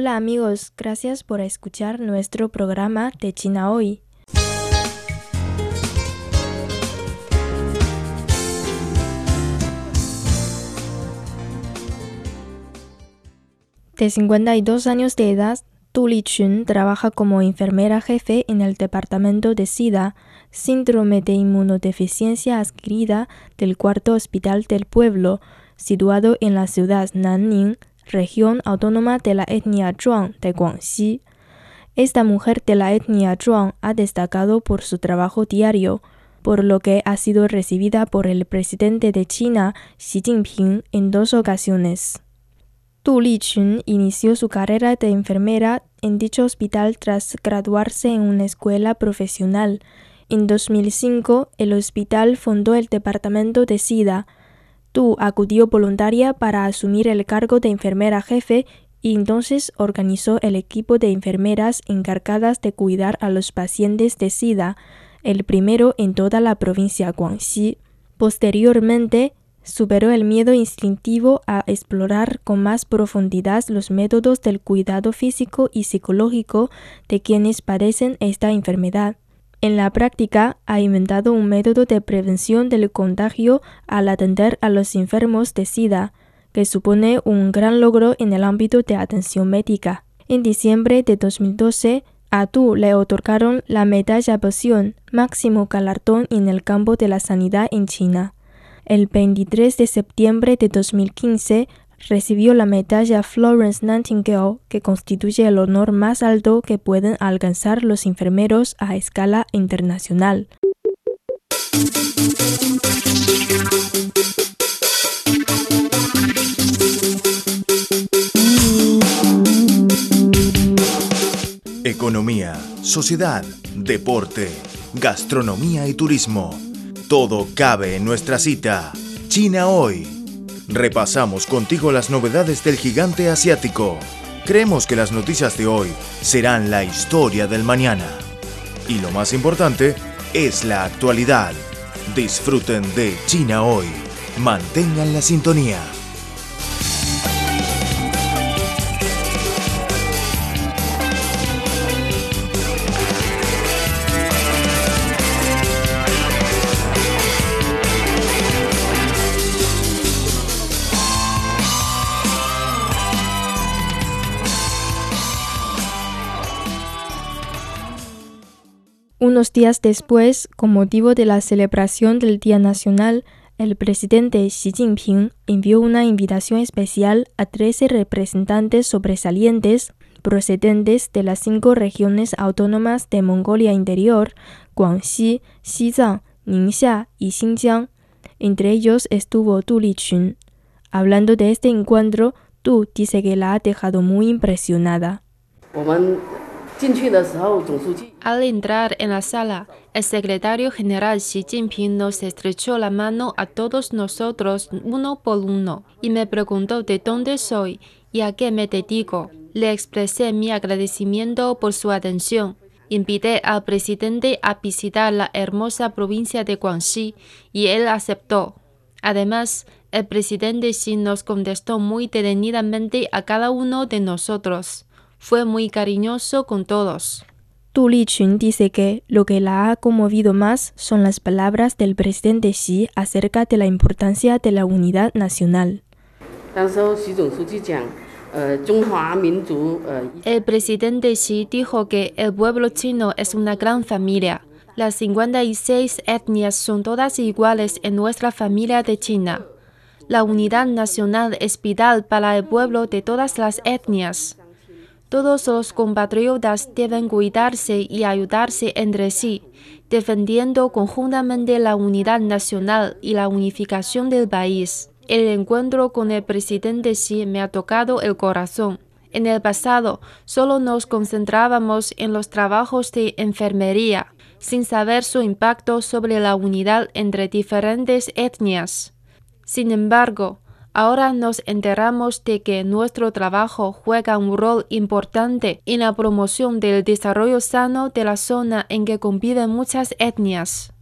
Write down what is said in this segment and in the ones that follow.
Hola amigos, gracias por escuchar nuestro programa de China hoy. De 52 años de edad, Tu Li Chun trabaja como enfermera jefe en el departamento de SIDA, síndrome de inmunodeficiencia adquirida del cuarto hospital del pueblo, situado en la ciudad Nanning, región autónoma de la etnia Zhuang de Guangxi. Esta mujer de la etnia Zhuang ha destacado por su trabajo diario, por lo que ha sido recibida por el presidente de China, Xi Jinping, en dos ocasiones. Tu Lichun inició su carrera de enfermera en dicho hospital tras graduarse en una escuela profesional. En 2005, el hospital fundó el departamento de SIDA, Tu acudió voluntaria para asumir el cargo de enfermera jefe y entonces organizó el equipo de enfermeras encargadas de cuidar a los pacientes de SIDA, el primero en toda la provincia Guangxi. Posteriormente, superó el miedo instintivo a explorar con más profundidad los métodos del cuidado físico y psicológico de quienes padecen esta enfermedad. En la práctica, ha inventado un método de prevención del contagio al atender a los enfermos de SIDA, que supone un gran logro en el ámbito de atención médica. En diciembre de 2012, a Tu le otorgaron la Medalla Pasión, máximo galardón en el campo de la sanidad en China. El 23 de septiembre de 2015, recibió la medalla Florence Nightingale, que constituye el honor más alto que pueden alcanzar los enfermeros a escala internacional. Economía, sociedad, deporte, gastronomía y turismo. Todo cabe en nuestra cita. China hoy. Repasamos contigo las novedades del gigante asiático. Creemos que las noticias de hoy serán la historia del mañana. Y lo más importante es la actualidad. Disfruten de China hoy. Mantengan la sintonía. Unos días después, con motivo de la celebración del Día Nacional, el presidente Xi Jinping envió una invitación especial a 13 representantes sobresalientes procedentes de las cinco regiones autónomas de Mongolia Interior, Guangxi, Xizang, Ningxia y Xinjiang. Entre ellos estuvo Tu Lichun. Hablando de este encuentro, Tu dice que la ha dejado muy impresionada. Al entrar en la sala, el secretario general Xi Jinping nos estrechó la mano a todos nosotros uno por uno y me preguntó de dónde soy y a qué me dedico. Le expresé mi agradecimiento por su atención. Invité al presidente a visitar la hermosa provincia de Guangxi y él aceptó. Además, el presidente Xi nos contestó muy detenidamente a cada uno de nosotros fue muy cariñoso con todos. Tu Lichun dice que lo que la ha conmovido más son las palabras del presidente Xi acerca de la importancia de la unidad nacional. El presidente Xi dijo que el pueblo chino es una gran familia. Las 56 etnias son todas iguales en nuestra familia de China. La unidad nacional es vital para el pueblo de todas las etnias. Todos los compatriotas deben cuidarse y ayudarse entre sí, defendiendo conjuntamente la unidad nacional y la unificación del país. el encuentro con el presidente Xi me ha tocado el corazón. En el pasado solo nos concentrábamos en los trabajos de enfermería, sin saber su impacto sobre la unidad entre diferentes etnias. Sin embargo, ahora nos enteramos de que nuestro trabajo juega un rol importante en la promoción del desarrollo sano de la zona en que conviven muchas etnias.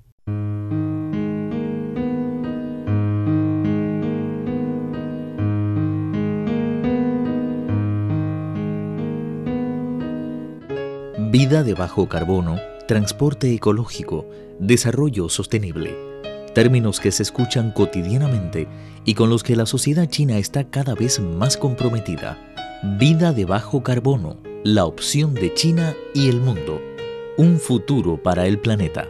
Vida de bajo carbono, transporte ecológico, desarrollo sostenible. Términos que se escuchan cotidianamente y con los que la sociedad china está cada vez más comprometida. Vida de bajo carbono, la opción de China y el mundo. Un futuro para el planeta.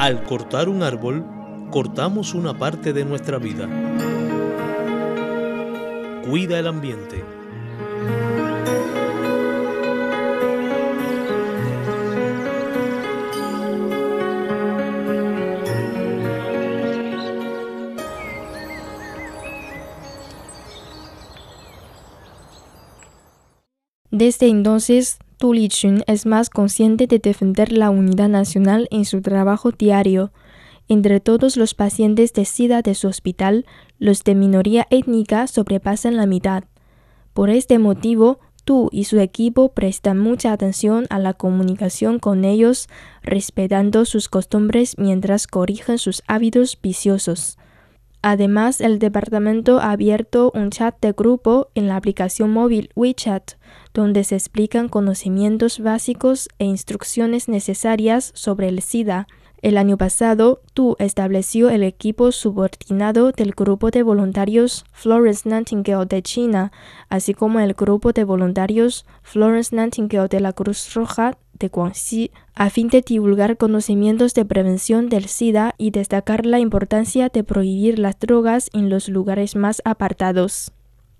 Al cortar un árbol, cortamos una parte de nuestra vida. Cuida el ambiente. Desde entonces, Tu Lichun es más consciente de defender la unidad nacional en su trabajo diario. Entre todos los pacientes de SIDA de su hospital, los de minoría étnica sobrepasan la mitad. Por este motivo, tú y su equipo prestan mucha atención a la comunicación con ellos, respetando sus costumbres mientras corrigen sus hábitos viciosos. Además, el departamento ha abierto un chat de grupo en la aplicación móvil WeChat, donde se explican conocimientos básicos e instrucciones necesarias sobre el SIDA. El año pasado, Tu estableció el equipo subordinado del grupo de voluntarios Florence Nightingale de China, así como el grupo de voluntarios Florence Nightingale de la Cruz Roja de Guangxi a fin de divulgar conocimientos de prevención del SIDA y destacar la importancia de prohibir las drogas en los lugares más apartados.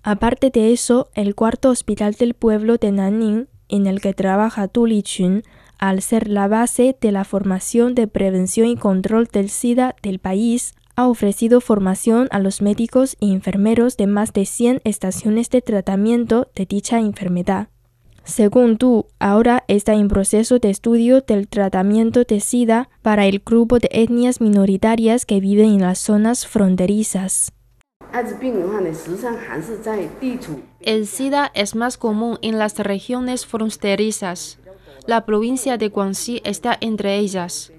Aparte de eso, el cuarto hospital del pueblo de Nanning, en el que trabaja Tu Chun, al ser la base de la formación de prevención y control del SIDA del país, ha ofrecido formación a los médicos y enfermeros de más de 100 estaciones de tratamiento de dicha enfermedad. Según tú, ahora está en proceso de estudio del tratamiento de SIDA para el grupo de etnias minoritarias que viven en las zonas fronterizas. El SIDA es más común en las regiones fronterizas. La provincia de Guangxi está entre ellas.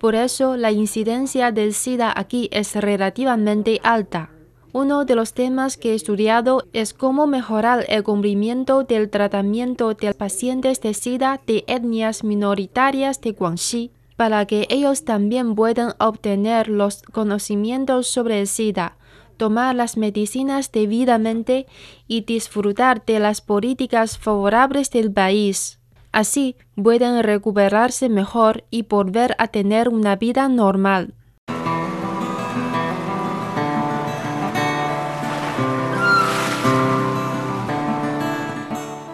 Por eso la incidencia del SIDA aquí es relativamente alta. Uno de los temas que he estudiado es cómo mejorar el cumplimiento del tratamiento de pacientes de SIDA de etnias minoritarias de Guangxi, para que ellos también puedan obtener los conocimientos sobre el SIDA, tomar las medicinas debidamente y disfrutar de las políticas favorables del país. Así pueden recuperarse mejor y volver a tener una vida normal.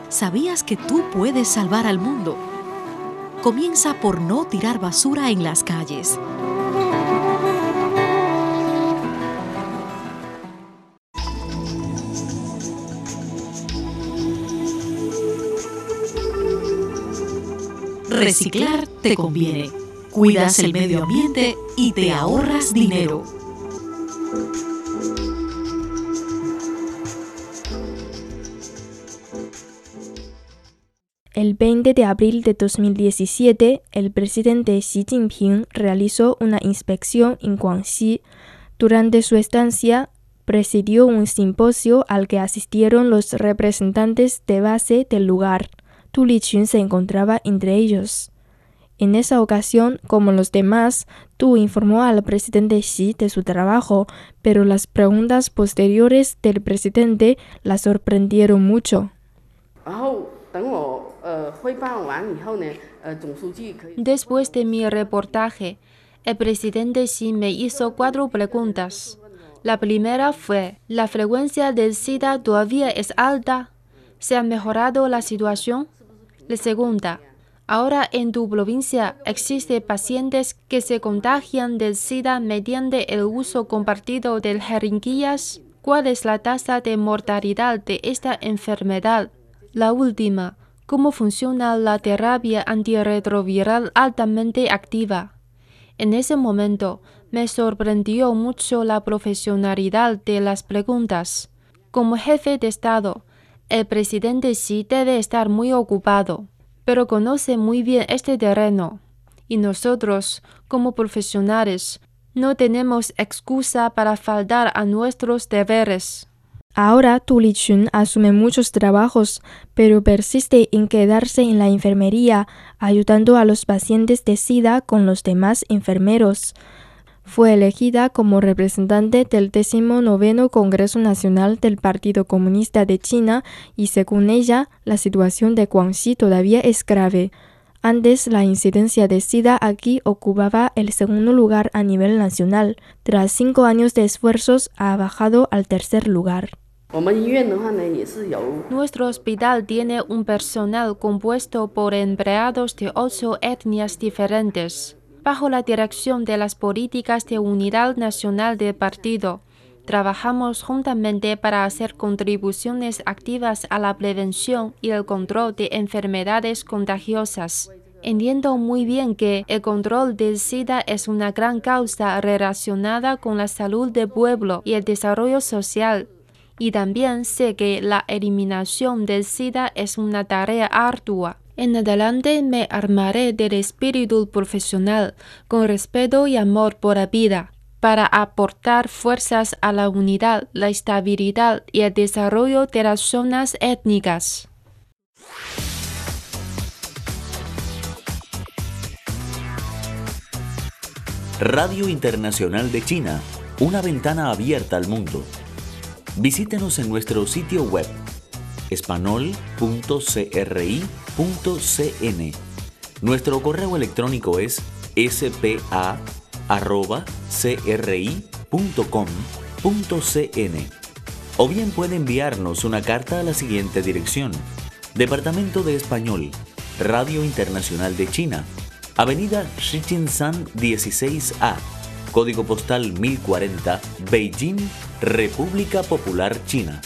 ¿Sabías que tú puedes salvar al mundo? Comienza por no tirar basura en las calles. Reciclar te conviene. Cuidas el medio ambiente y te ahorras dinero. El 20 de abril de 2017, el presidente Xi Jinping realizó una inspección en Guangxi. Durante su estancia, presidió un simposio al que asistieron los representantes de base del lugar. Tu Lichun se encontraba entre ellos. En esa ocasión, como los demás, Tu informó al presidente Xi de su trabajo, pero las preguntas posteriores del presidente la sorprendieron mucho. Después de mi reportaje, El presidente Xi me hizo cuatro preguntas. La primera fue, ¿la frecuencia del SIDA todavía es alta? ¿Se ha mejorado la situación? La segunda, ahora en tu provincia existen pacientes que se contagian del SIDA mediante el uso compartido de jeringuillas. ¿Cuál es la tasa de mortalidad de esta enfermedad? La última, ¿cómo funciona la terapia antirretroviral altamente activa? En ese momento me sorprendió mucho la profesionalidad de las preguntas. Como jefe de Estado, el presidente Xi debe estar muy ocupado, pero conoce muy bien este terreno. Y nosotros, como profesionales, no tenemos excusa para faltar a nuestros deberes. Ahora Tu Lichun asume muchos trabajos, pero persiste en quedarse en la enfermería, ayudando a los pacientes de SIDA con los demás enfermeros. Fue elegida como representante del 19 Congreso Nacional del Partido Comunista de China y según ella, la situación de Guangxi todavía es grave. Antes, la incidencia de SIDA aquí ocupaba el segundo lugar a nivel nacional. Tras cinco años de esfuerzos, ha bajado al tercer lugar. Nuestro hospital tiene un personal compuesto por empleados de ocho etnias diferentes. Bajo la dirección de las políticas de unidad nacional del partido, trabajamos juntamente para hacer contribuciones activas a la prevención y el control de enfermedades contagiosas. Entiendo muy bien que el control del SIDA es una gran causa relacionada con la salud del pueblo y el desarrollo social y también sé que la eliminación del SIDA es una tarea ardua. En adelante me armaré del espíritu profesional con respeto y amor por la vida para aportar fuerzas a la unidad, la estabilidad y el desarrollo de las zonas étnicas. Radio Internacional de China, una ventana abierta al mundo. Visítenos en nuestro sitio web espanol.cri.cn. Nuestro correo electrónico es spa.cri.com.cn. O bien puede enviarnos una carta a la siguiente dirección. Departamento de Español, Radio Internacional de China, Avenida Shichinshan 16A, Código Postal 1040, Beijing, República Popular China.